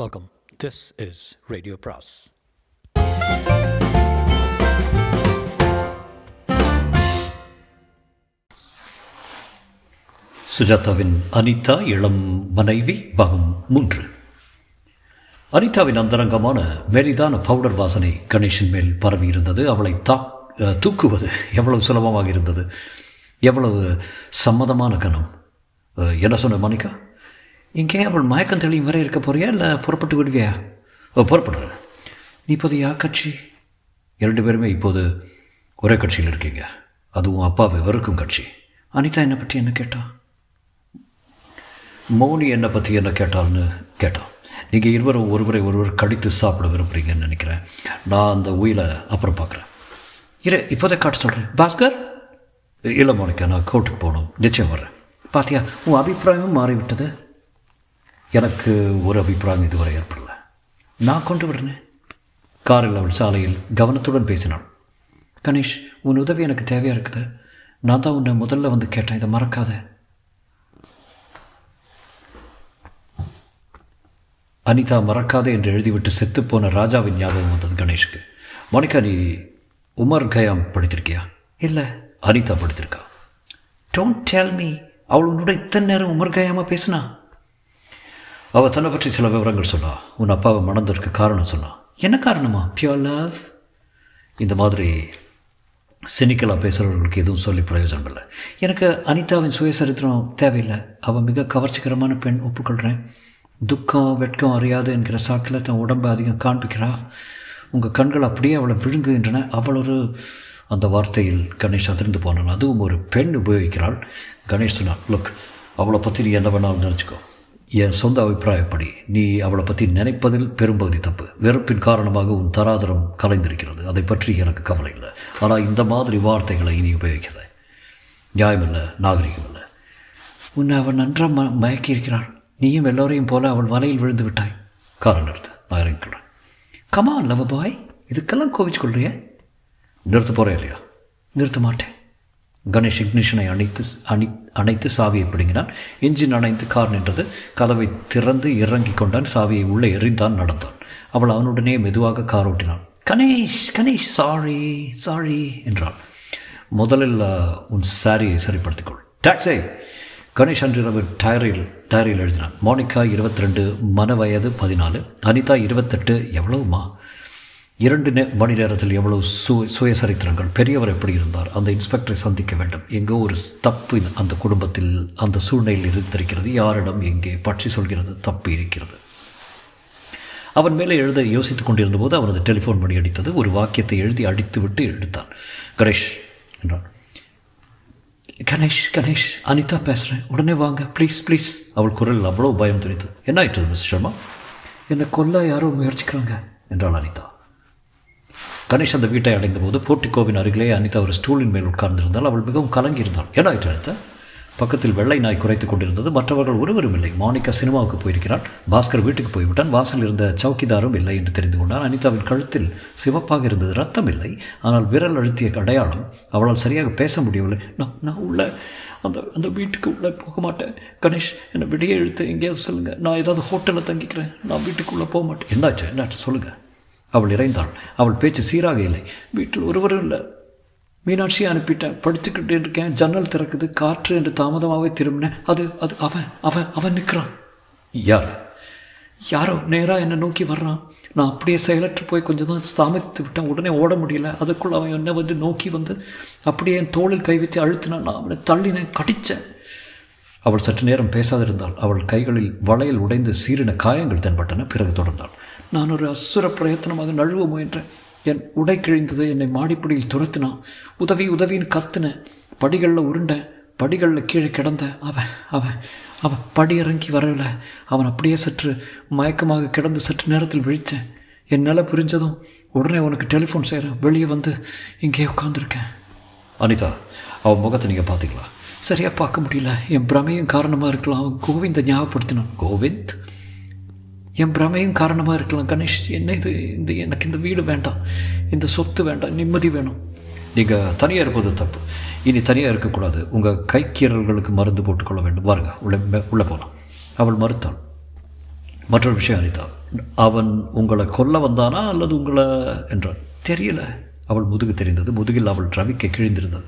Welcome this is radio பிராஸ் சுஜாதாவின் அனிதா இளம் மனைவி பாகம் மூன்று. அனிதாவின் அந்தரங்கமான மெலிதான பவுடர் வாசனை கணேஷின் மேல் பரவி இருந்தது. அவளை தா தூக்குவது எவ்வளவு சுலபமாக இருந்தது. எவ்வளவு சம்மதமான கணம். என்ன சொன்ன மணிக்கா இங்கே அவள் மயக்கம் தெளியும் வரை இருக்க போறியா இல்லை புறப்பட்டு விடுவியா? ஓ புறப்படுறேன். நீ இப்போது யா கட்சி? இரண்டு பேருமே இப்போது ஒரே கட்சியில் இருக்கீங்க. அதுவும் அப்பாவை வெறுக்கும் கட்சி. அனிதா என்னை பற்றி என்ன கேட்டா? மௌனி என்னை பற்றி என்ன கேட்டால்னு கேட்டான் நீங்கள் இருவரும் ஒருவரை ஒருவர் கடித்து சாப்பிட விரும்புகிறீங்கன்னு நினைக்கிறேன். நான் அந்த உயிலை அப்புறம் பார்க்குறேன். இரு இப்போதே காட்ட சொல்கிறேன் பாஸ்கர்? இல்லை மோனிக்கா நான் கோர்ட்டுக்கு போகணும். நிச்சயம் வர்றேன். பார்த்தியா உன் அபிப்பிராயமும் மாறிவிட்டது. எனக்கு ஒரு அபிப்பிராயம் இதுவரை ஏற்படல. நான் கொண்டு விடுறேன். காரில் அவள் சாலையில் கவனத்துடன் பேசினாள். கணேஷ் உன் உதவி எனக்கு தேவையாக இருக்குது? நான் தான் உன்னை முதல்ல வந்து கேட்டேன். இதை மறக்காத. அனிதா மறக்காதே என்று எழுதிவிட்டு செத்துப்போன ராஜாவின் ஞாபகம் வந்தது கணேஷ்க்கு. மோனிகா நீ உமர் கயாம் படித்திருக்கியா? இல்லை. அனிதா படித்திருக்கா? டோன்ட் டெல் மீ அவள் உன்னோட இத்தனை நேரம் உமர் கயாமா பேசினா? அவள் தன்னை பற்றி சில விவரங்கள் சொன்னா. உன் அப்பாவை மணந்ததற்கு காரணம் சொன்னா. என்ன காரணமா? பியோர் லவ் இந்த மாதிரி சினிக்கலாக பேசுகிறவர்களுக்கு எதுவும் சொல்லி பிரயோஜனம் இல்லை. எனக்கு அனிதாவின் சுயசரித்திரம் தேவையில்லை. அவள் மிக கவர்ச்சிகரமான பெண் ஒப்புக்கொள்கிறேன் துக்கம் வெட்கம் அறியாது என்கிற சாக்கில் தன் உடம்பை அதிகம் காண்பிக்கிறா. உங்கள் கண்கள் அப்படியே அவளை விழுங்குகின்றன. அவள் ஒரு அந்த வார்த்தையில் கணேஷ் அதிர்ந்து போனான். அதுவும் ஒரு பெண் உபயோகிக்கிறாள். கணேஷ் சொன்னான் லுக் அவளை பற்றி நீ என்ன வேணாலும் நினச்சிக்கோ. என் சொந்த அபிப்பிராயப்படி நீ அவளை பற்றி நினைப்பதில் பெரும்பகுதி தப்பு. வெறுப்பின் காரணமாக உன் தராதரம் கலைந்திருக்கிறது. அதை பற்றி எனக்கு கவலை இல்லை. ஆனால் இந்த மாதிரி வார்த்தைகளை இனி உபயோகிக்கத. நியாயமில்லை நாகரிகம் இல்லை உன்னை அவள் நன்றாக ம மயக்கி இருக்கிறாள் நீயும் எல்லோரையும் போல அவள் வலையில் விழுந்து விட்டாய். காரணம் நிறுத்து. நான் இறங்கிக்கிறேன் கமா லவ பாய் இதுக்கெல்லாம் கோவிச்சு கொள்றிய. நிறுத்த போகிறேன் இல்லையா? நிறுத்த மாட்டேன் கணேஷ் இக்னிஷனை அணைத்து அணி அணைத்து சாவியை பிடுங்கினான். இன்ஜின் அணைத்து கார் நின்றது. கதவை திறந்து இறங்கி கொண்டான். சாவியை உள்ளே எறிந்தான் நடந்தான். அவள் அவனுடனே மெதுவாக கார் ஓட்டினான் கணேஷ் கணேஷ் சாரி சாரி என்றாள். முதலில் உன் சாரியை சரிப்படுத்திக்கொள். டாக்ஸே கணேஷ் அன்றிரவு டயரில் டயரில் எழுதினான். மோனிகா இருபத்தி ரெண்டு மன வயது பதினாலு அனிதா இருபத்தெட்டு எவ்வளவுமா? இரண்டு நே மணி நேரத்தில் எவ்வளவு சு சுயசரித்திரங்கள் பெரியவர் எப்படி இருந்தார்? அந்த இன்ஸ்பெக்டரை சந்திக்க வேண்டும். எங்கோ ஒரு தப்பு அந்த குடும்பத்தில் அந்த சூழ்நிலையில் இருந்திருக்கிறது. யாரிடம் எங்கே பற்றி சொல்கிறது? தப்பு இருக்கிறது. அவன் மேலே எழுத யோசித்துக் கொண்டிருந்த போது அவனது டெலிஃபோன் மணி அடித்தது. ஒரு வாக்கியத்தை எழுதி அடித்துவிட்டு எடுத்தான் கணேஷ் என்றான். கணேஷ் கணேஷ் அனிதா பேசுகிறேன் உடனே வாங்க. ப்ளீஸ் ப்ளீஸ் அவள் குரல் அவ்வளோ பயம் துணித்தது. என்ன ஆயிட்டது மிஸ் சர்மா? என்னை கொல்ல யாரோ முயற்சிக்கிறாங்க என்றாள் அனிதா. கணேஷ் அந்த வீட்டை அடைந்தபோது போர்ட்டிகோவின் அருகிலே அனிதா ஒரு ஸ்டூலின் மேல் உட்கார்ந்திருந்தால் அவள் மிகவும் கலங்கியிருந்தாள். என்ன ஆயிற்று அனிதா? பக்கத்தில் வெள்ளை நாய் குறைத்துக் கொண்டிருந்தது. மற்றவர்கள் ஒருவரும் இல்லை. மோனிகா சினிமாவுக்கு போயிருக்கிறாள். பாஸ்கர் வீட்டுக்கு போய்விட்டான். வாசல் இருந்த சவுக்கிதாரும் இல்லை என்று தெரிந்து கொண்டான் அனிதாவின் கழுத்தில் சிவப்பாக இருந்தது. ரத்தம் இல்லை. ஆனால் விரல் அழுத்திய அடையாளம் அவளால் சரியாக பேச முடியவில்லை. நான் நான் உள்ள அந்த அந்த வீட்டுக்கு உள்ளே போக மாட்டேன். கணேஷ் என்னை விடிய இழுத்து எங்கேயாவது சொல்லுங்கள் நான் ஏதாவது ஹோட்டலில் தங்கிக்கிறேன். நான் வீட்டுக்குள்ளே போக மாட்டேன். என்னாச்சு? என்னாச்சு? சொல்லுங்கள் அவள் இறைந்தாள். அவள் பேச்சு சீராக இல்லை. வீட்டில் ஒருவரும் இல்லை. மீனாட்சியை அனுப்பிட்டேன். படிச்சுக்கிட்டு இருக்கேன். ஜன்னல் திறக்குது. காற்று என்று தாமதமாகவே திரும்பினேன் அது அது அவன் அவன் அவன் நிற்கிறான். யார்? யாரோ நேராக என்னை நோக்கி வர்றான். நான் அப்படியே செயலற்று போய் கொஞ்சம் தான் தாமதித்து விட்டேன். உடனே ஓட முடியல. அதுக்குள்ள அவன் என்னை வந்து நோக்கி வந்து அப்படியே என் தோளில் கை வச்சு அழுத்தினான் நான் அவனை தள்ளினேன். கடித்தேன். அவள் சற்று நேரம் பேசாதிருந்தாள். அவள் கைகளில் வளையல் உடைந்து சீரின காயங்கள் தென்பட்டன. பிறகு தொடர்ந்தாள். நான் ஒரு அசுர பிரயத்தனமாக நழுவ முயன்றேன். என் உடை கிழிந்தது என்னை மாடிப்படியில் துரத்தினான் உதவி உதவின்னு கத்துனேன் படிகளில் உருண்டேன் படிகளில் கீழே கிடந்தேன் அவன் அவன் அவன் படி இறங்கி வரல. அவன் அப்படியே சற்று மயக்கமாக கிடந்து சற்று நேரத்தில் விழித்தேன் என் நிலை புரிஞ்சதும் உடனே உனக்கு டெலிஃபோன் செய்கிறேன் வெளியே வந்து இங்கே உட்காந்துருக்கேன் அனிதா அவன் முகத்தை நீங்கள் பார்த்தீங்களா? சரியாக பார்க்க முடியல. என் பிரமையும் காரணமாக இருக்கலாம். அவன் கோவிந்தை ஞாபகப்படுத்தினான். கோவிந்த்? என் பிரமையும் காரணமாக இருக்கலாம். கணேஷ் என்ன இது இந்த எனக்கு இந்த வீடு வேண்டாம். இந்த சொத்து வேண்டாம். நிம்மதி வேணும். நீங்கள் தனியாக இருப்பது தப்பு. இனி தனியாக இருக்கக்கூடாது. உங்கள் கைக்கீரல்களுக்கு மருந்து போட்டுக்கொள்ள வேண்டும். வாருங்க உள்ளே உள்ளே போகலாம் அவள் மறுத்தாள். மற்றொரு விஷயம் அனிதா. அவன் உங்களை கொல்ல வந்தானா அல்லது உங்களை என்றான் தெரியல. அவள் முதுகு தெரிந்தது. முதுகில் அவள் ரவிக்க கிழிந்திருந்தது.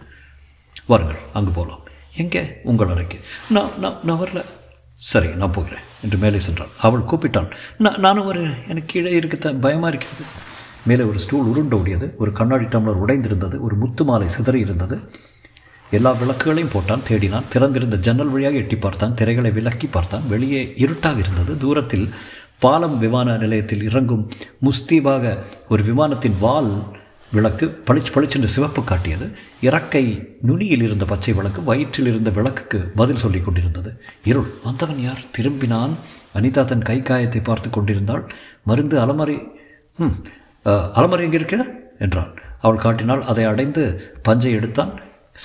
வாருங்கள் அங்கு போகலாம் எங்கே? உங்கள் அறைக்கு. நான் நான் நான் வரல. சரி நான் போகிறேன் என்று மேலே சென்றாள் அவள் கூப்பிட்டாள் நான் நானும் ஒரு எனக்கு கீழே இருக்கத்தான் பயமாக இருக்கிறது மேலே ஒரு ஸ்டூல் உருண்ட ஓடியது. ஒரு கண்ணாடி டம்ளர் உடைந்திருந்தது. ஒரு முத்து மாலை சிதறி இருந்தது. எல்லா விளக்குகளையும் போட்டான் தேடினான். திறந்திருந்த ஜன்னல் வழியாக எட்டி பார்த்தான். திரைகளை விலக்கி பார்த்தான். வெளியே இருட்டாக இருந்தது. தூரத்தில் பாலம் விமான நிலையத்தில் இறங்கும் முஸ்தீபாக ஒரு விமானத்தின் வால் விளக்கு பளிச்சு பளிச்சென்று சிவப்பு காட்டியது. இறக்கை நுனியில் இருந்த பச்சை விளக்கு வயிற்றில் இருந்த விளக்குக்கு பதில் சொல்லிக் கொண்டிருந்தது. இருள். வந்தவன் யார்? திரும்பினான். அனிதா தன் கை காயத்தை பார்த்து கொண்டிருந்தாள். மருந்து அலமறை ம் அலமறை எங்கே இருக்கிற என்றான் அவள் காட்டினால் அதை அடைந்து பஞ்சை எடுத்தான்.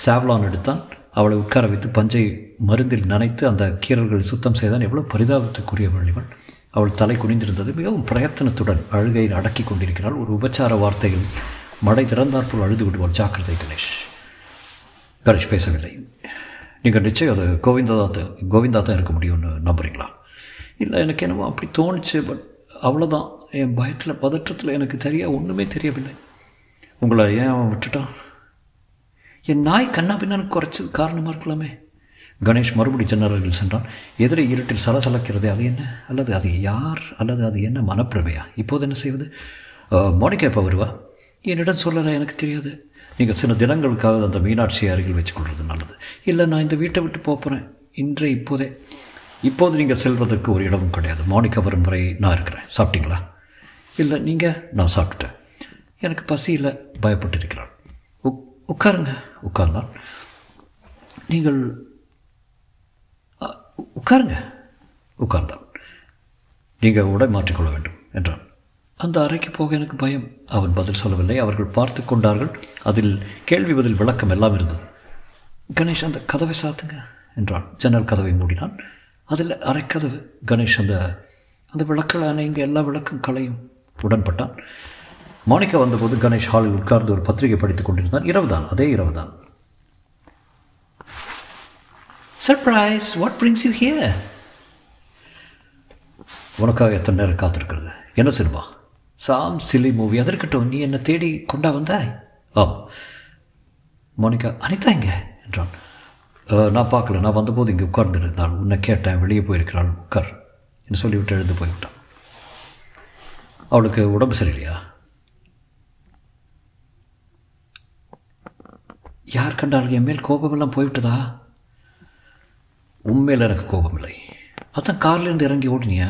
சாவ்லான் எடுத்தான். அவளை உட்கார வைத்து பஞ்சை மருந்தில் நனைத்து அந்த கீரல்களை சுத்தம் செய்தான். எவ்வளோ பரிதாபத்துக்குரியவள் இவள். அவள் தலை குனிந்திருந்தது. மிகவும் பிரயத்தனத்துடன் அழுகையில் அடக்கி கொண்டிருக்கிறாள். ஒரு உபச்சார வார்த்தையில் மடை திறந்தாற்போல் அழுது விடுவாள் ஜாக்கிரதை கணேஷ். கணேஷ் பேசவில்லை. நீங்கள் நிச்சயம் அது கோவிந்தா தான் கோவிந்தா தான் இருக்க முடியும்னு நம்புறீங்களா? இல்லை எனக்கு என்னமோ அப்படி தோணுச்சு பட் அவ்வளோதான் என் பயத்தில் பதற்றத்தில் எனக்கு தெரிய ஒன்றுமே தெரியவில்லை. உங்களை ஏன் அவன் விட்டுட்டான்? என் நாய் கண்ணா பின்னான்னு குறைச்சது காரணமாக இருக்கலாமே. கணேஷ் மறுபடி ஜன்னரில் சென்றான். எதிரே இருட்டில் சலசலக்கிறது அது என்ன? அல்லது அது யார்? அல்லது அது என்ன மனப்பிரமையா? இப்போது என்ன செய்வது? மோனிகா எப்போ வருவா? என்னிடம் சொல்லலை எனக்கு தெரியாது. நீங்கள் சில தினங்களுக்காக அந்த மீனாட்சி அருகில் வச்சுக்கொள்வது நல்லது. இல்லை நான் இந்த வீட்டை விட்டு போகிறேன் இன்றே இப்போதே. இப்போது நீங்கள் செல்வதற்கு ஒரு இடமும் கிடையாது. மோனிகா வரும் வரை நான் இருக்கிறேன். சாப்பிட்டீங்களா? இல்லை நீங்கள் நான் சாப்பிட்டுட்டேன். எனக்கு பசியில் பயப்பட்டு இருக்கிறாள் உக் உட்காருங்க. உட்கார்ந்தான் நீங்கள் உட்காருங்க. உட்கார்ந்தான் நீங்கள் உடை மாற்றிக்கொள்ள வேண்டும் என்றான். அந்த அறைக்கு போக எனக்கு பயம். அவன் பதில் சொல்லவில்லை. அவர்கள் பார்த்து கொண்டார்கள். அதில் கேள்வி பதில் விளக்கம் எல்லாம் இருந்தது. கணேஷ் அந்த கதவை சாத்துங்க என்றான். ஜன்னல் கதவை மூடினான். அதில் அரைக்கதவு கணேஷ் அந்த அந்த விளக்கள் அணைங்க எல்லா விளக்கும் களையும் உடன்பட்டான். மாணிக்கா வந்தபோது கணேஷ் ஹாலில் உட்கார்ந்து ஒரு பத்திரிகை படித்துக் கொண்டிருந்தான். இரவு தான் அதே இரவு தான் surprise what brings you here உனக்காக எத்தனை நேரம் காத்திருக்கிறது? என்ன சினிமா? சாம் சிலி மூவி அதற்கட்டும் நீ என்னை தேடி கொண்டா வந்தாய்? ஓ. மோனிகா அனிதா இங்கே என்றான். நான் பார்க்கல. நான் வந்தபோது இங்கே உட்கார்ந்துருந்தாள். உன்னை கேட்டேன். வெளியே போயிருக்கிறாள். உட்கார். என்று சொல்லிவிட்டு எழுந்து போய்விட்டான். அவளுக்கு உடம்பு சரியில்லையா? யார் கண்டாலும் என் மேல் கோபமெல்லாம் போய்விட்டதா? உண்மையில் எனக்கு கோபம் இல்லை அதான் கார்லேருந்து இறங்கி ஓடினியா?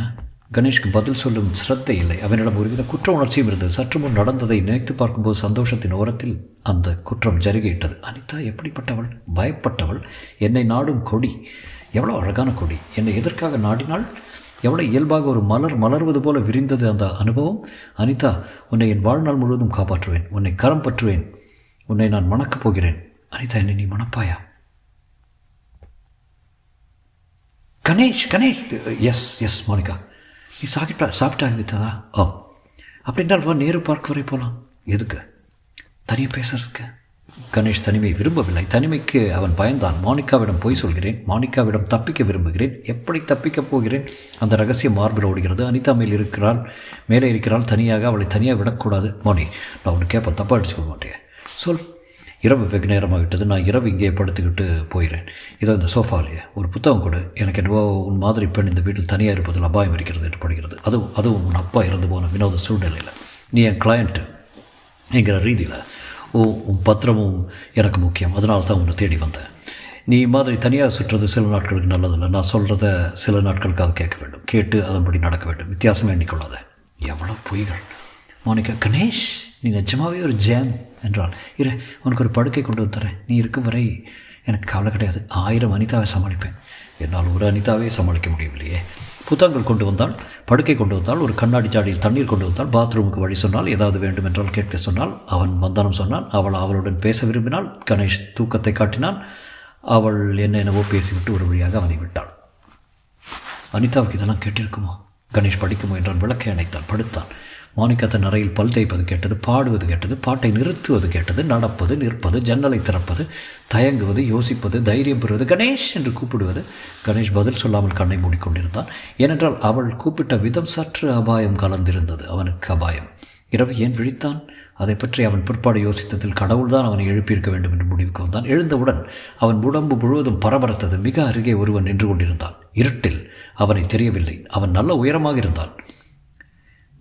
கணேஷ்க்கு பதில் சொல்லும் சிரத்தை இல்லை. அவனிடம் ஒருவித குற்ற உணர்ச்சியும் இருந்தது. சற்று முன் நடந்ததை நினைத்து பார்க்கும்போது சந்தோஷத்தின் ஓரத்தில் அந்த குற்றம் ஜருகிட்டது அனிதா எப்படிப்பட்டவள்? பயப்பட்டவள்? என்னை நாடும் கொடி. எவ்வளோ அழகான கொடி. என்னை எதற்காக நாடினாள்? எவ்வளோ இயல்பாக ஒரு மலர் மலர்வது போல விரிந்தது அந்த அனுபவம்? அனிதா உன்னை என் வாழ்நாள் முழுவதும் காப்பாற்றுவேன். உன்னை கரம் பற்றுவேன். உன்னை நான் மணக்கப் போகிறேன். அனிதா என்னை நீ மணப்பாயா? Ganesh Ganesh. Yes yes Monica. நீ சாப்பிட்டா சாப்பிட்டாங்க வித்ததா? ஓ. அப்படின்றால் வா நேரு பார்க்க வரை போகலாம் எதுக்கு? தனியாக பேசுறதுக்கு. கணேஷ் தனிமை விரும்பவில்லை. தனிமைக்கு அவன் பயந்தான். மானிகாவிடம் போய் சொல்கிறேன். மானிகாவிடம் தப்பிக்க விரும்புகிறேன். எப்படி தப்பிக்கப் போகிறேன்? அந்த ரகசியம் மார்பில் ஓடுகிறது. அனிதா மேல் இருக்கிறாள். மேலே இருக்கிறாள். தனியாக அவளை தனியாக விடக்கூடாது. மோனி நான் உனக்கு கேட்பேன் தப்பாக அடிச்சுக்க மாட்டேன் சொல். இரவு வெகு நேரமாகிட்டது நான் இரவு இங்கே படுத்துக்கிட்டு போயிடுறேன் இதோ இந்த சோஃபாலேயே ஒரு புத்தகம் கூட. எனக்கு என்னவோ உன் மாதிரி பெண் இந்த வீட்டில் தனியாக இருப்பதில் அபாயம் இருக்கிறது என்று படுகிறது. அதுவும் அதுவும் உன் அப்பா இறந்து போன வினோத சூழ்நிலையில். நீ என் கிளையண்ட்டு என்கிற ரீதியில் ஓ உன் பத்திரமும் எனக்கு முக்கியம். அதனால தான் உன்னை தேடி வந்தேன். நீ மாதிரி தனியாக சுற்றுறது சில நாட்களுக்கு நல்லதில்லை. நான் சொல்கிறத சில நாட்களுக்கு அதை கேட்க வேண்டும். கேட்டு அதன்படி நடக்க வேண்டும். வித்தியாசமே எண்ணிக்கொள்ளாத. எவ்வளோ பொய்கள். மோனிகா கணேஷ் நீ நிஜமாகவே ஒரு ஜேம் என்றாள். இரு உனக்கு ஒரு படுக்கை கொண்டு வந்து தரேன். நீ இருக்கும் வரை எனக்கு கவலை கிடையாது. ஆயிரம் அனிதாவை சமாளிப்பேன். என்னால் ஒரு அனிதாவே சமாளிக்க முடியவில்லையே. புத்தகங்கள் கொண்டு வந்தால் படுக்கை கொண்டு வந்தால் ஒரு கண்ணாடி ஜாடியில் தண்ணீர் கொண்டு வந்தால் பாத்ரூமுக்கு வழி சொன்னால் ஏதாவது வேண்டும் என்றால் கேட்க சொன்னால் அவன் வந்தானம் சொன்னான். அவள் அவளுடன் பேச விரும்பினால் கணேஷ் தூக்கத்தை காட்டினான். அவள் என்ன என்னவோ பேசிவிட்டு ஒரு வழியாக அவனை விட்டாள் அனிதாவுக்கு இதெல்லாம் கேட்டிருக்குமோ? கணேஷ் படிக்குமோ? என்றான். விளக்கை அணைத்தான். படுத்தான். மோனிகா தன் அறையில் பல் தேய்ப்பது கேட்டது பாடுவது கேட்டது பாட்டை நிறுத்துவது கேட்டது நடப்பது நிற்பது ஜன்னலை திறப்பது தயங்குவது யோசிப்பது தைரியம் பெறுவது கணேஷ் என்று கூப்பிடுவது. கணேஷ் பதில் சொல்லாமல் கண்ணை மூடிக்கொண்டிருந்தான். ஏனென்றால் அவள் கூப்பிட்ட விதம் சற்று அபாயம் கலந்திருந்தது அவனுக்கு அபாயம். இரவு ஏன் விழித்தான்? அதை பற்றி அவன் பிற்பாடு யோசித்ததில் கடவுள்தான் அவனை எழுப்பியிருக்க வேண்டும் என்று முடிவுக்கு வந்தான். எழுந்தவுடன் அவன் உடம்பு முழுவதும் பரபரத்தது மிக அருகே ஒருவன் நின்று கொண்டிருந்தான். இருட்டில் அவனை தெரியவில்லை. அவன் நல்ல உயரமாக இருந்தான்.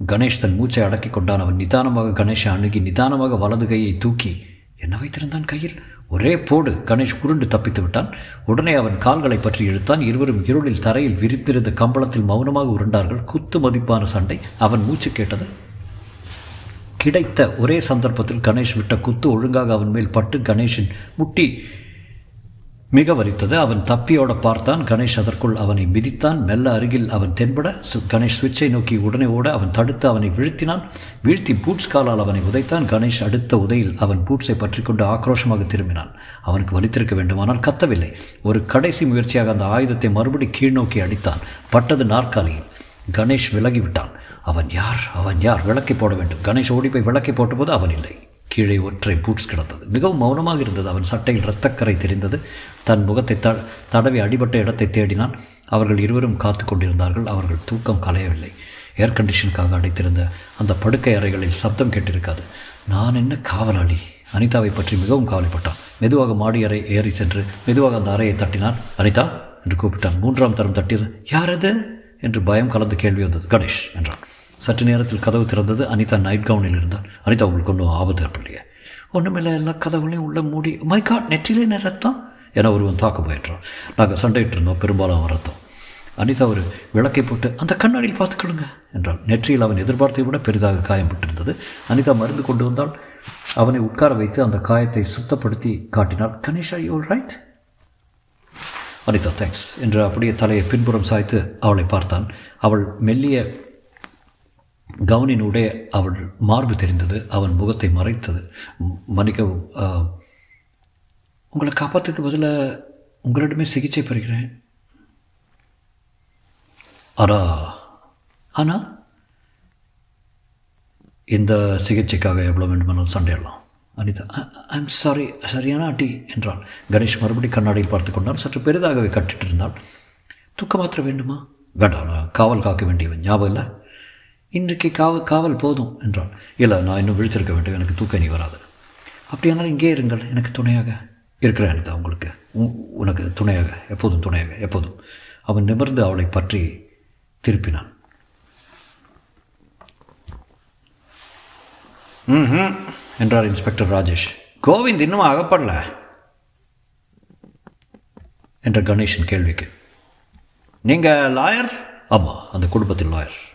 கணேஷ் தன் மூச்சை அடக்கி கொண்டான். அவன் நிதானமாக கணேஷை அணுகி நிதானமாக வலது கையை தூக்கி என்ன வைத்திருந்தான் கையில் ஒரே போடு. கணேஷ் உருண்டு தப்பித்து விட்டான். உடனே அவன் கால்களை பற்றி இழுத்தான். இருவரும் இருளில் தரையில் விரித்திருந்த கம்பளத்தில் மௌனமாக உருண்டார்கள். குத்து மதிப்பான சண்டை. அவன் மூச்சு கேட்டது கிடைத்த ஒரே சந்தர்ப்பத்தில் கணேஷ் விட்ட குத்து ஒழுங்காக அவன் மேல் பட்டு கணேஷின் முட்டி மிக வலித்தது அவன் தப்பியோட பார்த்தான். கணேஷ் அதற்குள் அவனை மிதித்தான். மெல்ல அருகில் அவன் தென்பட சு- கணேஷ் சுவிட்சை நோக்கி உடனே ஓட அவன் தடுத்து அவனை வீழ்த்தினான். வீழ்த்தி பூட்ஸ் காலால் அவனை உதைத்தான். கணேஷ் அடுத்த உதையில் அவன் பூட்ஸை பற்றி கொண்டு ஆக்ரோஷமாக திரும்பினான். அவனுக்கு வலித்திருக்க வேண்டுமானால் கத்தவில்லை. ஒரு கடைசி முயற்சியாக அந்த ஆயுதத்தை மறுபடி கீழ்நோக்கி அடித்தான். பட்டது நாற்காலியில். கணேஷ் விலகிவிட்டான். அவன் யார்? அவன் யார்? விளக்கை போட வேண்டும். கணேஷ் ஓடி போய் விளக்கை போட்டபோது அவன் இல்லை. கீழே ஒற்றை பூட்ஸ் கிடந்தது. மிகவும் மௌனமாக இருந்தது. அவன் சட்டையில் இரத்தக்கரை தெரிந்தது. தன் முகத்தை த தடவி அடிபட்ட இடத்தை தேடினான். அவர்கள் இருவரும் காத்து கொண்டிருந்தார்கள். அவர்கள் தூக்கம் கலையவில்லை. ஏர் கண்டிஷனுக்காக அடைத்திருந்த அந்த படுக்கை அறைகளில் சப்தம் கேட்டிருக்காது. நான் என்ன காவலாளி? அனிதாவை பற்றி மிகவும் கவலைப்பட்டான். மெதுவாக மாடி அறை ஏறி சென்று மெதுவாக அந்த அறையை தட்டினான். அனிதா என்று கூப்பிட்டான். மூன்றாம் தரம் தட்டியது. யார் அது? என்று பயம் கலந்து கேள்வி வந்தது. கணேஷ் என்றான். சற்று நேரத்தில் கதவு திறந்தது அனிதா நைட் கவுனில் இருந்தால் அனிதா உங்களுக்கு ஒன்றும் ஆபத்து ஏற்படலையே. ஒன்றுமில்லை எல்லா கதவுகளையும் உள்ள மூடி. Oh மை காட் நெற்றிலே ரத்தம்? என ஒருவன் தாக்க போயிட்டான் நாங்கள் சண்டையிட்டு இருந்தோம் பெரும்பாலும் அவன் ரத்தம். அனிதா ஒரு விளக்கை போட்டு அந்த கண்ணாடியில் பார்த்துக்கொள்ளுங்க என்றாள். நெற்றியில் அவன் எதிர்பார்த்தை விட பெரிதாக காயம்பட்டிருந்தது. அனிதா மருந்து கொண்டு வந்தால் அவனை உட்கார வைத்து அந்த காயத்தை சுத்தப்படுத்தி காட்டினாள். கணேஷா யூ ரைட் அனிதா தேங்க்ஸ் என்று அப்படியே தலையை பின்புறம் சாய்த்து அவளை பார்த்தான். அவள் மெல்லிய கவனினூடே அவள் மார்பு தெரிந்தது அவன் முகத்தை மறைத்தது. மன்னிக்கவும் உங்களை காப்பாற்றுக்கு பதிலாக உங்களிடமே சிகிச்சை பெறுகிறேன். ஆனா ஆனா இந்த சிகிச்சைக்காக எவ்வளோ வேண்டுமானாலும் சண்டையிடலாம். அனிதா ஐம் சாரி சரியான அடி என்றாள் கணேஷ் மறுபடி கண்ணாடியில் பார்த்து கொண்டான். சற்று பெரிதாகவே கட்டிட்டு இருந்தாள் தூக்க மாத்திர வேண்டுமா? வேண்டாம் காவல் காக்க வேண்டியவன். ஞாபகம் இல்லை? இன்றைக்கு காவல் காவல் போதும் என்றாள். இல்லை நான் இன்னும் விழித்திருக்க வேண்டும். எனக்கு தூக்க நீ வராது. அப்படியானால் இங்கே இருங்கள். எனக்கு துணையாக. இருக்கிறேன் அனிதா உங்களுக்கு. உ- உனக்கு துணையாக. எப்போதும் துணையாக. எப்போதும். அவன் நிமிர்ந்து அவளை பற்றி திருப்பினான். ம் என்றார் இன்ஸ்பெக்டர் ராஜேஷ். கோவிந்த் இன்னும் அகப்படல? என்ற கணேஷன் கேள்விக்கு. நீங்கள் லாயர்? ஆமாம் அந்த குடும்பத்தில் லாயர்.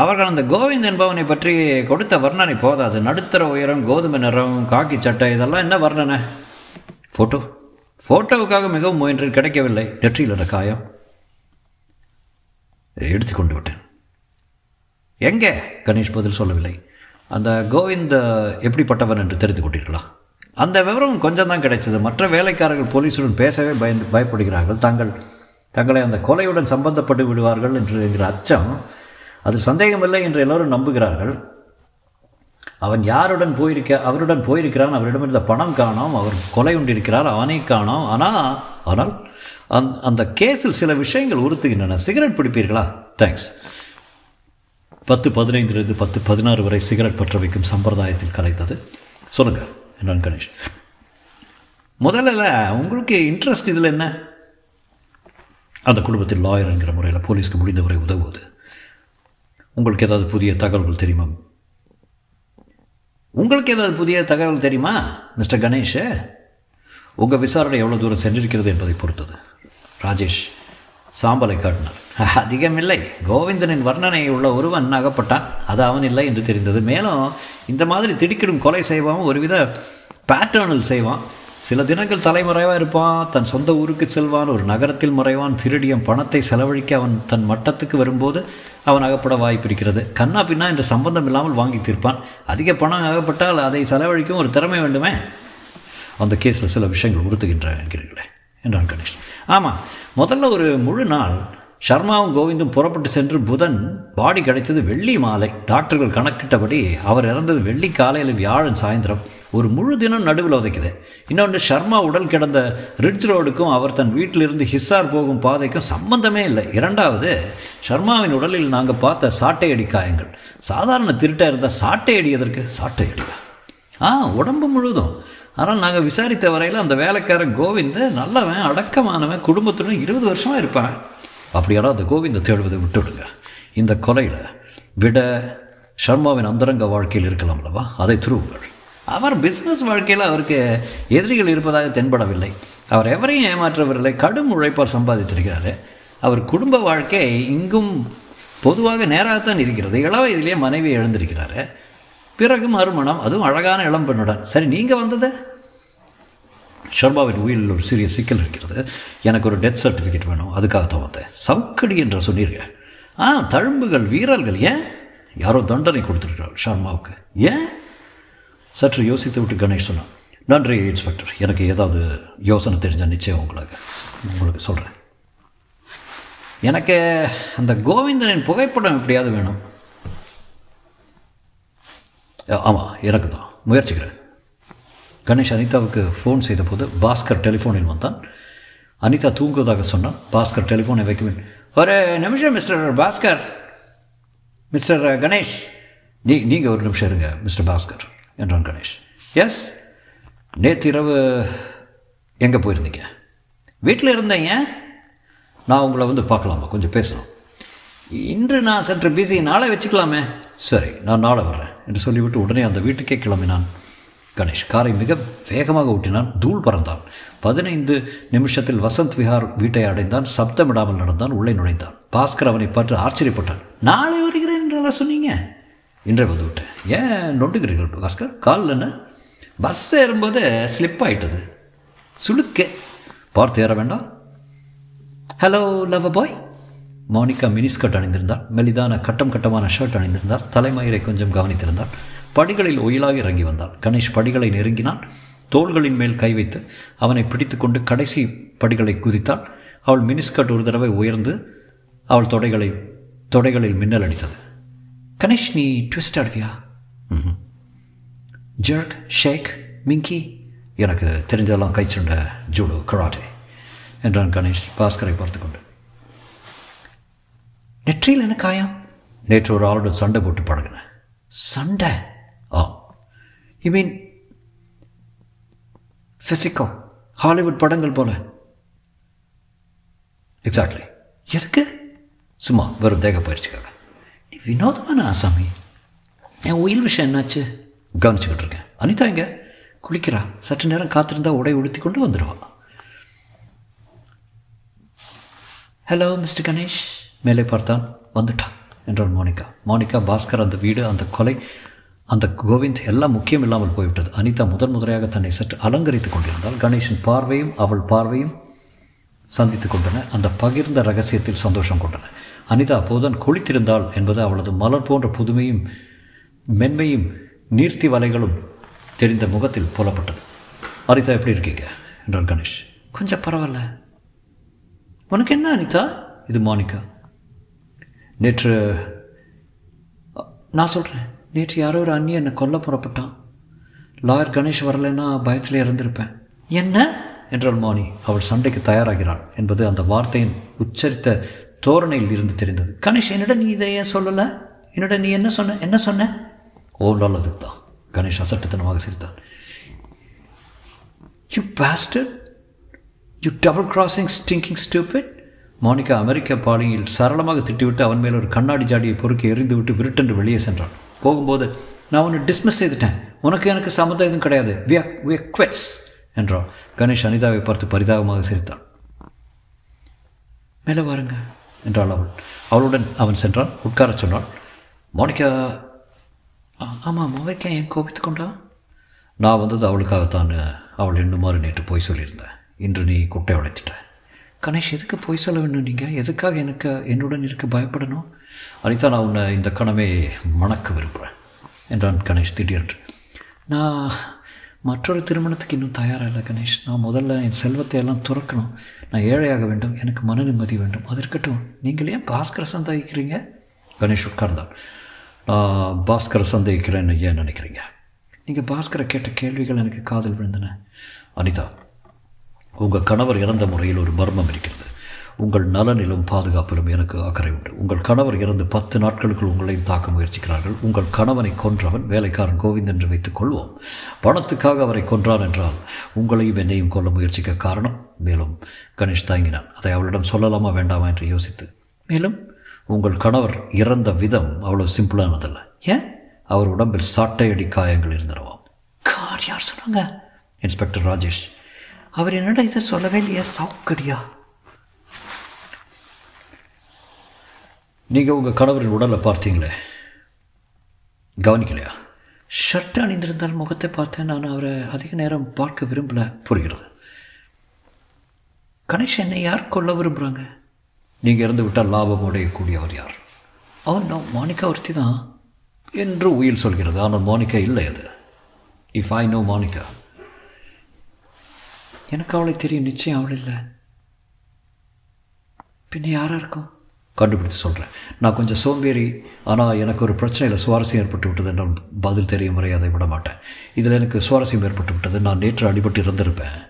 அவர்கள் அந்த கோவிந்த் என்பவனை பற்றி கொடுத்த வர்ணனை போதாது. நடுத்தர உயரம் கோதுமை நிறம் காக்கி சட்டை இதெல்லாம் என்ன வர்ணனை? ஃபோட்டோ ஃபோட்டோவுக்காக மிகவும் முயன்று கிடைக்கவில்லை. நெற்றியில் இருந்த காயம். எடுத்துக்கொண்டு விட்டேன். எங்கே? கணேஷ் பதில் சொல்லவில்லை. அந்த கோவிந்த் எப்படிப்பட்டவன் என்று தெரிந்து கொண்டீர்களா? அந்த விவரம் கொஞ்சம் தான் கிடைச்சது மற்ற வேலைக்காரர்கள் போலீஸுடன் பேசவே பயந்து பயப்படுகிறார்கள். தாங்கள் தங்களை அந்த கொலையுடன் சம்பந்தப்பட்டு விடுவார்கள் என்று என்கிற அச்சம் அது சந்தேகமில்லை என்று எல்லோரும் நம்புகிறார்கள். அவன் யாருடன் போயிருக்க அவருடன் போயிருக்கிறான் அவரிடம் இருந்த பணம் காணோம் அவர் கொலை உண்டிருக்கிறார் அவனை காணோம். ஆனால் ஆனால் அந் அந்த கேஸில் சில விஷயங்கள் உறுத்துகின்றன. சிகரெட் பிடிப்பீர்களா? தேங்க்ஸ் பத்து பதினைந்திலிருந்து பத்து பதினாறு வரை சிகரெட் பற்ற வைக்கும் சம்பிரதாயத்தில் கலைத்தது. சொல்லுங்க என்றான் கணேஷ். முதல்ல உங்களுக்கு இன்ட்ரெஸ்ட் இதில் என்ன? அந்த குடும்பத்தில் லாயர் என்கிற முறையில் போலீஸ்க்கு முடிந்தவரை உதவுவது. உங்களுக்கு ஏதாவது புதிய தகவல்கள் தெரியுமா? உங்களுக்கு ஏதாவது புதிய தகவல் தெரியுமா மிஸ்டர் கணேஷ்? உங்கள் விசாரணை எவ்வளோ தூரம் சென்றிருக்கிறது என்பதை பொறுத்தது. ராஜேஷ் சாம்பலை காட்டினார். அதிகமில்லை. கோவிந்தனின் வர்ணனை உள்ள ஒருவன் அகப்பட்டான். அது அவன் இல்லை என்று தெரிந்தது. மேலும் இந்த மாதிரி திடுக்கிடும் கொலை செய்வான் ஒருவித பேட்டர்னில் செய்வான். சில தினங்கள் தலைமறைவாக இருப்பான் தன் சொந்த ஊருக்கு செல்வான் ஒரு நகரத்தில் மறைவான் திருடியம் பணத்தை செலவழிக்க அவன் தன் மட்டத்துக்கு வரும்போது அவன் அகப்பட வாய்ப்பு இருக்கிறது. கண்ணா பின்னா இந்த சம்பந்தம் இல்லாமல் வாங்கி தீர்ப்பான். அதிக பணம் அகப்பட்டால் அதை செலவழிக்கும் ஒரு திறமை வேண்டுமே? அந்த கேஸில் சில விஷயங்கள் உறுத்துகின்றன என்கிறீர்களே என்றான் கணேஷ். ஆமாம் முதல்ல ஒரு முழு நாள் ஷர்மாவும் கோவிந்தும் புறப்பட்டு சென்று புதன் பாடி கிடைத்தது வெள்ளி மாலை. டாக்டர்கள் கணக்கிட்டபடி அவர் இறந்தது வெள்ளி காலையில் வியாழன் சாயந்தரம். ஒரு முழு தினம் நடுவில் உதைக்குது. இன்னொன்று ஷர்மா உடல் கிடந்த ரிட்ஜ் ரோடுக்கும் அவர் தன் வீட்டிலிருந்து ஹிஸ்ஸார் போகும் பாதைக்கும் சம்பந்தமே இல்லை. இரண்டாவது ஷர்மாவின் உடலில் நாங்கள் பார்த்த சாட்டை அடி காயங்கள். சாதாரண திருட்டாக இருந்தால் சாட்டை அடி எதற்கு? சாட்டை அடியா ஆ உடம்பு முழுதும். ஆனால் நாங்கள் விசாரித்த வரையில் அந்த வேலைக்காரன் கோவிந்த் நல்லவன் அடக்கமானவன் குடும்பத்துடன் இருபது வருஷமாக இருப்பான். அப்படியானா அந்த கோவிந்த தேடுவதை விட்டுவிடுங்க இந்த கொலையில் விட ஷர்மாவின் அந்தரங்க வாழ்க்கையில் இருக்கலாம் அல்லவா? அதை துருவுங்கள். அவர் பிஸ்னஸ் வாழ்க்கையில் அவருக்கு எதிரிகள் இருப்பதாக தென்படவில்லை. அவர் எவரையும் ஏமாற்றவில்லை. கடும் உழைப்பால் சம்பாதித்திருக்கிறாரு. அவர் குடும்ப வாழ்க்கை இங்கும் பொதுவாக நேராகத்தான் இருக்கிறது. இளவை இதிலேயே மனைவி எழுந்திருக்கிறாரு. பிறகு மறுமணம். அதுவும் அழகான இளம் பெண்ணுடன் சரி நீங்கள் வந்தது? ஷர்மாவின் உயிரில் ஒரு சிறிய சிக்கல் இருக்கிறது. எனக்கு ஒரு டெத் சர்டிஃபிகேட் வேணும். அதுக்காகத்தான் வந்தேன். சவுக்கடி என்று சொன்னீர்கள். ஆ தழும்புகள் வீரர்கள் ஏன்? யாரோ தண்டனை கொடுத்துருக்கிறார் ஷர்மாவுக்கு. ஏன்? சற்று யோசித்து விட்டு கணேஷ் சொன்னான் நன்றி இன்ஸ்பெக்டர். எனக்கு ஏதாவது யோசனை தெரிஞ்சால் நிச்சயம் உங்களுக்கு உங்களுக்கு சொல்கிறேன் எனக்கு அந்த கோவிந்தனின் புகைப்படம் எப்படியாவது வேணும். ஆமாம் எனக்கு தான். முயற்சிக்கிறேன். கணேஷ் அனிதாவுக்கு ஃபோன் செய்தபோது பாஸ்கர் டெலிஃபோனில் வந்தான். அனிதா தூங்குவதாக சொன்னான். பாஸ்கர் டெலிஃபோனை வைக்குவேன் ஒரு நிமிஷம் மிஸ்டர் பாஸ்கர். மிஸ்டர் கணேஷ் நீ நீங்கள் ஒரு நிமிஷம் இருங்க மிஸ்டர் பாஸ்கர். என்றான் கணேஷ். எஸ் நேற்று இரவு எங்கே போயிருந்தீங்க? வீட்டில் இருந்தீங்க நான் உங்களை வந்து பார்க்கலாமா? கொஞ்சம் பேசணும். இன்று நான் சற்று பிஸி நாளை வச்சுக்கலாமே. சரி நான் நாளை வர்றேன் என்று சொல்லிவிட்டு உடனே அந்த வீட்டுக்கே கிளம்பினான் கணேஷ். காரை மிக வேகமாக ஊட்டினான் தூள் பறந்தான். பதினைந்து நிமிஷத்தில் வசந்த் விஹார் வீட்டை அடைந்தான். சப்தமிடாமல் நடந்தான். உள்ளே நுழைந்தான். பாஸ்கர் அவனை பார்த்து ஆச்சரியப்பட்டான். நாளை வருகிறேன் என்றால சொன்னீங்க? இன்றே வந்து விட்டேன். ஏன் நொண்டுகிறீர்கள் பாஸ்கர் காலில் பஸ் ஏறும்போது ஸ்லிப் ஆயிட்டது. சுளுக்க. பார்த்து ஏற வேண்டாம். Hello love bye Monica miniskirt அணிந்திருந்தார் மெலிதான கட்டம் கட்டமான ஷர்ட் அணிந்திருந்தார் தலைமயிரை கொஞ்சம் கவனித்திருந்தார் படிகளில் ஒயிலாக இறங்கி வந்தாள். கணேஷ் படிகளை நெருங்கினான். தோள்களின் மேல் கை வைத்து அவனை பிடித்துக்கொண்டு கடைசி படிகளை குதித்தாள். அவள் மினிஸ்கர்ட் ஒரு தடவை உயர்ந்து அவள் தொடைகளை தொடைகளில் மின்னல் அடித்தது. கணேஷ் நீ ட்விஸ்ட் ஆடுவியா? ஜர்க் ஷேக் மிங்கி எனக்கு தெரிஞ்சதெல்லாம் கை சுண்ட ஜூடோ கராட்டே என்றான் கணேஷ் பாஸ்கரை பார்த்து கொண்டு நெற்றியில் என்ன காயம்? நேற்று ஒரு ஆளுடன் சண்டை போட்டு பழகினேன் சண்டை? Ah. You mean physical Hollywood படங்கள் போல? எக்ஸாக்ட்லி எதுக்கு? சும்மா வெறும் தேக பயிற்சிக்காக. நீ வினோதமான ஆசாமி என் உயிர் விஷயம் என்னாச்சு? கவனிச்சுக்கிட்டு இருக்கேன் அனிதா இங்கே குளிக்கிறா. சற்று நேரம் காத்திருந்தா உடை உடுத்தி கொண்டு வந்துடுவா ஹலோ மிஸ்டர் கணேஷ் மேலே பார்த்தான். வந்துட்டான் என்றாள் மோனிகா. மோனிகா பாஸ்கர் அந்த வீடு அந்த கொலை அந்த கோவிந்த் எல்லாம் முக்கியம் இல்லாமல் போய்விட்டது. அனிதா முதன் முதலையாக தன்னை சற்று அலங்கரித்துக் கொண்டிருந்தால் கணேஷின் பார்வையும் அவள் பார்வையும் சந்தித்து கொண்டன. அந்த பகிர்ந்த ரகசியத்தில் சந்தோஷம் கொண்டன. அனிதா அப்போதுதான் குளித்திருந்தாள் என்பது அவளது மலர் போன்ற புதுமையும் மென்மையும் நீர்த்தி வலைகளும் தெரிந்த முகத்தில் புலப்பட்டது. அனிதா எப்படி இருக்கீங்க? என்றார் கணேஷ். கொஞ்சம் பரவாயில்ல. உனக்கு என்ன அனிதா? இது மானிகா நேற்று நான் சொல்கிறேன் நேற்று யாரோ ஒரு அண்ணி என்னை கொல்ல புறப்பட்டான். லாயர் கணேஷ் வரலைன்னா பயத்தில் இருந்திருப்பேன் என்ன? என்றாள் மாணி. அவள் சண்டைக்கு தயாராகிறாள் என்பது அந்த வார்த்தையின் உச்சரித்த தோரணையில் இருந்து தெரிந்தது. கணேஷ் என்னிடம் நீ இதை ஏன் சொல்லலை? என்னிடம் நீ என்ன சொன்ன? என்ன சொன்ன? ஓ நல்லதுக்கு தான். கணேஷ் அசட்டுத்தனமாக சிரித்தான் you bastard you double crossing stinking stupid Monica அமெரிக்க பாலியில் சரளமாக திட்டிவிட்டு அவன் மேல் ஒரு கண்ணாடி ஜாடியை பொறுக்கி எறிந்துவிட்டு விருட்டென்று வெளியே சென்றான். போகும்போது நான் உன்னை டிஸ்மிஸ் செய்துட்டேன். உனக்கு எனக்கு சம்மந்தம் எதுவும் கிடையாது. வி குவெட்ஸ் என்றான். கணேஷ் அனிதாவை பார்த்து பரிதாபமாக சிரித்தான். மேலே வாருங்க. என்றாள் அவள். அவளுடன் அவன் சென்றான். உட்காரச் சொன்னாள். மோனிகா ஆமாம் மோனிகா ஏன் கோபித்து கொண்டா? நான் வந்தது அவளுக்காகத்தான் அவள் எண்ணுமாறு நேற்று போய் சொல்லியிருந்தேன். இன்று நீ குட்டை உடைத்திட்ட கணேஷ் எதுக்கு போய் சொல்ல வேண்டும் நீங்கள் எதுக்காக எனக்கு என்னுடன் இருக்க பயப்படணும்? அனிதா நான் உன்னை இந்த கணமே மணக்க விரும்புகிறேன் என்றான் கணேஷ் திடீரென்று. நான் மற்றொரு திருமணத்துக்கு இன்னும் தயாராக இல்லை கணேஷ். நான் முதல்ல என் செல்வத்தை எல்லாம் துறக்கணும். நான் ஏழையாக வேண்டும் எனக்கு மன நிம்மதி வேண்டும். அது இருக்கட்டும். நீங்கள் ஏன் பாஸ்கரை சந்தேகிக்கிறீங்க கணேஷ் உட்கார்ந்தான் நான் பாஸ்கரை சந்தேகிக்கிறேன்னு ஏன் நினைக்கிறீங்க? நீங்கள் பாஸ்கரை கேட்ட கேள்விகள் எனக்கு காதல் விழுந்தன. அனிதா உங்கள் கணவர் இறந்த முறையில் ஒரு மர்மம் இருக்கிறது. உங்கள் நலனிலும் பாதுகாப்பிலும் எனக்கு அக்கறை உண்டு. உங்கள் கணவர் இறந்து பத்து நாட்களுக்குள் உங்களையும் தாக்க முயற்சிக்கிறார்கள். உங்கள் கணவனை கொன்றவன் வேலைக்காரன் கோவிந்த் என்று வைத்துக் கொள்வோம். பணத்துக்காக அவரை கொன்றான் என்றால் உங்களையும் என்னையும் கொல்ல முயற்சிக்க காரணம்? மேலும் கணேஷ் தாங்கினான் அதை அவளிடம் சொல்லலாமா வேண்டாமா என்று யோசித்து. மேலும் உங்கள் கணவர் இறந்த விதம் அவ்வளோ சிம்பிளானதல்ல. ஏன்? அவர் உடம்பில் சாட்டையடி காயங்கள் இருந்தனவாம் கார் யார் சொன்னாங்க? இன்ஸ்பெக்டர் ராஜேஷ். அவர் என்னடா இதை சொல்லவே இல்லையா? சவுக்கடியா? நீங்கள் உங்கள் கணவரின் உடலை பார்த்தீங்களே? கவனிக்கலையா? ஷர்ட் அணிந்திருந்தால் முகத்தை பார்த்தேன். நான் அவரை அதிக நேரம் பார்க்க விரும்பல. புரிகிறது. கணேஷ் என்னை யார் கொல்ல விரும்புகிறாங்க நீங்கள் இறந்து விட்டால் லாபம் உடையக்கூடியவர் யார்? அவன் நான் ஒருத்தி தான் என்று உயில் சொல்கிறது. ஆனால் மோனிகா இல்லை அது. இஃப் ஐ நோ மோனிகா எனக்கு அவளை தெரியும். நிச்சயம் அவள் இல்லை. பின்ன யாராக இருக்கும்? கண்டுபிடித்து சொல்கிறேன் நான் கொஞ்சம் சோம்பேறி ஆனால் எனக்கு ஒரு பிரச்சனையில் சுவாரஸ்யம் ஏற்பட்டு விட்டது என்றால் பதில் தெரியும் வரை அதை விட மாட்டேன். இதில் எனக்கு சுவாரஸ்யம் ஏற்பட்டு விட்டது. நான் நேற்று அடிபட்டு இருந்திருப்பேன்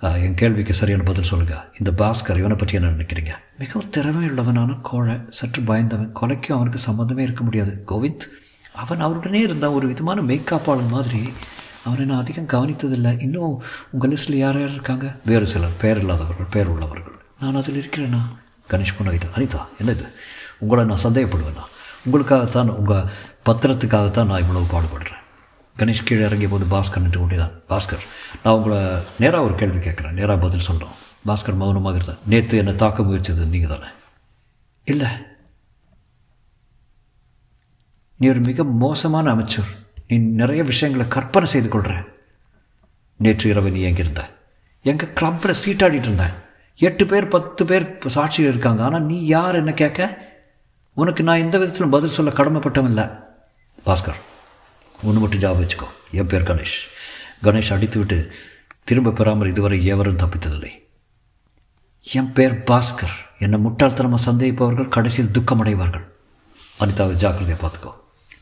என் கேள்விக்கு சரியான பதில் சொல்லுங்கள் இந்த பாஸ்கர் இவனை பற்றி என்ன நினைக்கிறீங்க? மிகவும் திறமையுள்ளவனான கோழை சற்று பயந்தவன். கொலைக்கும் அவனுக்கு சம்மந்தமே இருக்க முடியாது. கோவிந்த் அவன் அவருடனே இருந்தான் ஒரு விதமான மேக்காப்பாளன் மாதிரி அவனை நான் அதிகம் கவனித்ததில்லை. இன்னும் உங்கள் லிஸ்ட்டில் யார் யார் இருக்காங்க? வேறு சிலர். பேர் இல்லாதவர்கள் பேர் உள்ளவர்கள். நான் அதில் இருக்கிறேனா? கணேஷ் புன்னகிதா அனிதா என்னது உங்களை நான் சந்தேகப்படுவேண்ணா உங்களுக்காகத்தான் உங்கள் பத்திரத்துக்காகத்தான் நான் இவ்வளவு பாடுபடுறேன். கணேஷ் கீழே இறங்கிய போது பாஸ்கர் நின்று கொண்டே தான். பாஸ்கர் நான் உங்களை நேராக ஒரு கேள்வி கேட்குறேன் நேராக பதில் சொல்கிறோம் பாஸ்கர் மௌனமாக இருந்தார். நேற்று என்னை தாக்க முயற்சிது நீங்கள் தானே? இல்லை. நீ ஒரு மிக மோசமான அமைச்சர். நீ நிறைய விஷயங்களை கற்பனை செய்து கொள்கிற நேற்று இரவு நீ எங்கே இருந்த எங்கள் கிளப்பில் சீட்டாடிட்டு இருந்தேன். எட்டு பேர் பத்து பேர் சாட்சியில் இருக்காங்க. ஆனால் நீ யார் என்ன கேட்க? உனக்கு நான் எந்த விதத்திலும் பதில் சொல்ல கடமைப்பட்டவன் இல்லை. பாஸ்கர் ஒன்று மட்டும் ஜாபம் வச்சுக்கோ. என் பேர் கணேஷ். கணேஷ் அடித்துவிட்டு திரும்ப பெறாமல் இதுவரை எவரும் தப்பித்ததில்லை. என் பேர் பாஸ்கர். என்னை முட்டாள்தனமாக சந்தேகிப்பவர்கள் கடைசியில் துக்கமடைவார்கள். அனிதாவை ஜாக்கிரதையாக பார்த்துக்கோ.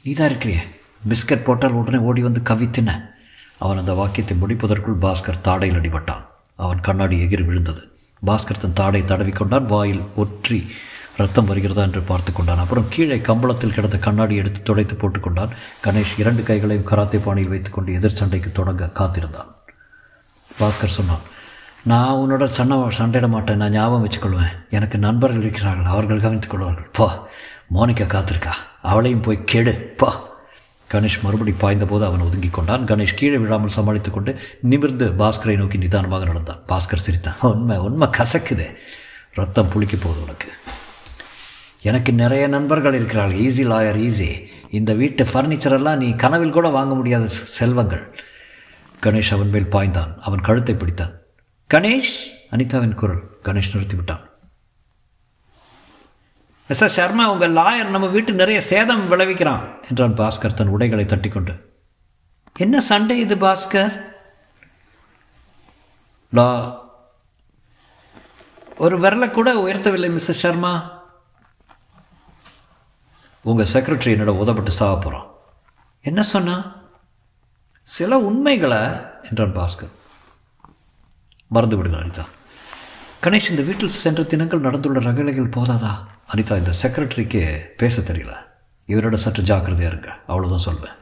நீ தான் இருக்கிறியே. பிஸ்கட் போட்டால் உடனே ஓடி வந்து கவித்தின. அவன் அந்த வாக்கியத்தை முடிப்பதற்குள் பாஸ்கர் தாடையில் அடிபட்டான். அவன் கண்ணாடி எகிரி விழுந்தது. பாஸ்கர் தன் தாடை தடவிக்கொண்டான். வாயில் ஒற்றி ரத்தம் வருகிறதா என்று பார்த்து கொண்டான் அப்புறம் கீழே கம்பளத்தில் கிடந்த கண்ணாடி எடுத்து துடைத்து போட்டுக்கொண்டான். கணேஷ் இரண்டு கைகளையும் கராத்தே பாணியில் வைத்துக்கொண்டு எதிர் சண்டைக்கு தொடங்க காத்திருந்தான். பாஸ்கர் சொன்னான் நான் உன்னோட சண்டை சண்டையிட மாட்டேன். நான் ஞாபகம் வச்சுக்கொள்வேன். எனக்கு நண்பர்கள் இருக்கிறார்கள். அவர்கள் கவனித்துக் கொள்வார்கள். பா மோனிகா காத்திருக்கா. அவளையும் போய் கெடு. பா. கணேஷ் மறுபடி பாய்ந்தபோது அவன் ஒதுங்கிக் கொண்டான். கணேஷ் கீழே விழாமல் சமாளித்துக் கொண்டு நிமிர்ந்து பாஸ்கரை நோக்கி நிதானமாக நடந்தான். பாஸ்கர் சிரித்தான் உண்மை உண்மை கசக்குதே. ரத்தம் புளிக்க போகுது உனக்கு. எனக்கு நிறைய நண்பர்கள் இருக்கிறார்கள். ஈஸி லாயர் ஈஸி இந்த வீட்டு ஃபர்னிச்சரெல்லாம் நீ கனவில் கூட வாங்க முடியாத செல்வங்கள். கணேஷ் அவன் மேல் பாய்ந்தான். அவன் கழுத்தை பிடித்தான். கணேஷ்! அனிதாவின் குரல். கணேஷ் நிறுத்திவிட்டான். மிஸ்டர் சர்மா உங்கள் லாயர் நம்ம வீட்டு நிறைய சேதம் விளைவிக்கிறான் என்றான் பாஸ்கர் தன் உடைகளை தட்டிக்கொண்டு. என்ன சண்டை இது பாஸ்கர்? லா ஒரு விரலை கூட உயர்த்தவில்லை மிஸ்டர் சர்மா. உங்கள் செக்ரட்டரி என்னோட உதப்பட்டு சாக போகிறான் என்ன சொன்னா? சில உண்மைகளை என்றான் பாஸ்கர். மறந்து விடுங்க அனிதா. கணேஷ் இந்த வீட்டில் சென்ற தினங்கள் நடந்துள்ள ரகலைகள் போதாதா? அனிதா இந்த செக்ரட்டரிக்கு பேச தெரியல. இவரோட சற்று ஜாக்கிரதையாக இருங்க. அவ்வளோதான் சொல்வேன்.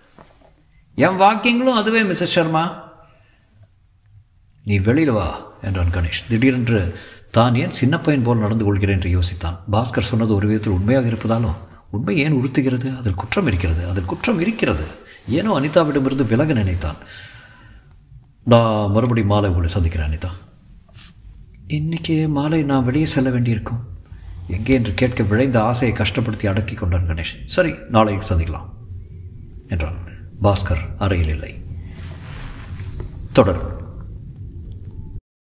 என் வாக்கிங்களும் அதுவே மிஸ்ஸஸ் சர்மா நீ வெளியில் வா என்றான் கணேஷ். திடீரென்று தான் ஏன் சின்ன பையன் போல் நடந்து கொள்கிறேன்? என்று யோசித்தான். பாஸ்கர் சொன்னது ஒரு விதத்தில் உண்மையாக இருப்பதாலும் உண்மை ஏன் உறுத்துகிறது? அதில் குற்றம் இருக்கிறது. அதில் குற்றம் இருக்கிறது. ஏனோ அனிதாவிடமிருந்து விலக நினைத்தான். நான் மறுபடியும் மாலை உங்களை சந்திக்கிறேன் அனிதா. இன்னைக்கு மாலை நான் வெளியே செல்ல வேண்டியிருக்கும். எங்கே என்று கேட்க விழைந்த ஆசையை கஷ்டப்படுத்தி அடக்கி கொண்டான் கணேஷ். சரி நாளை சந்திக்கலாம் என்றான். பாஸ்கர் அறையில் இல்லை. தொடரும்.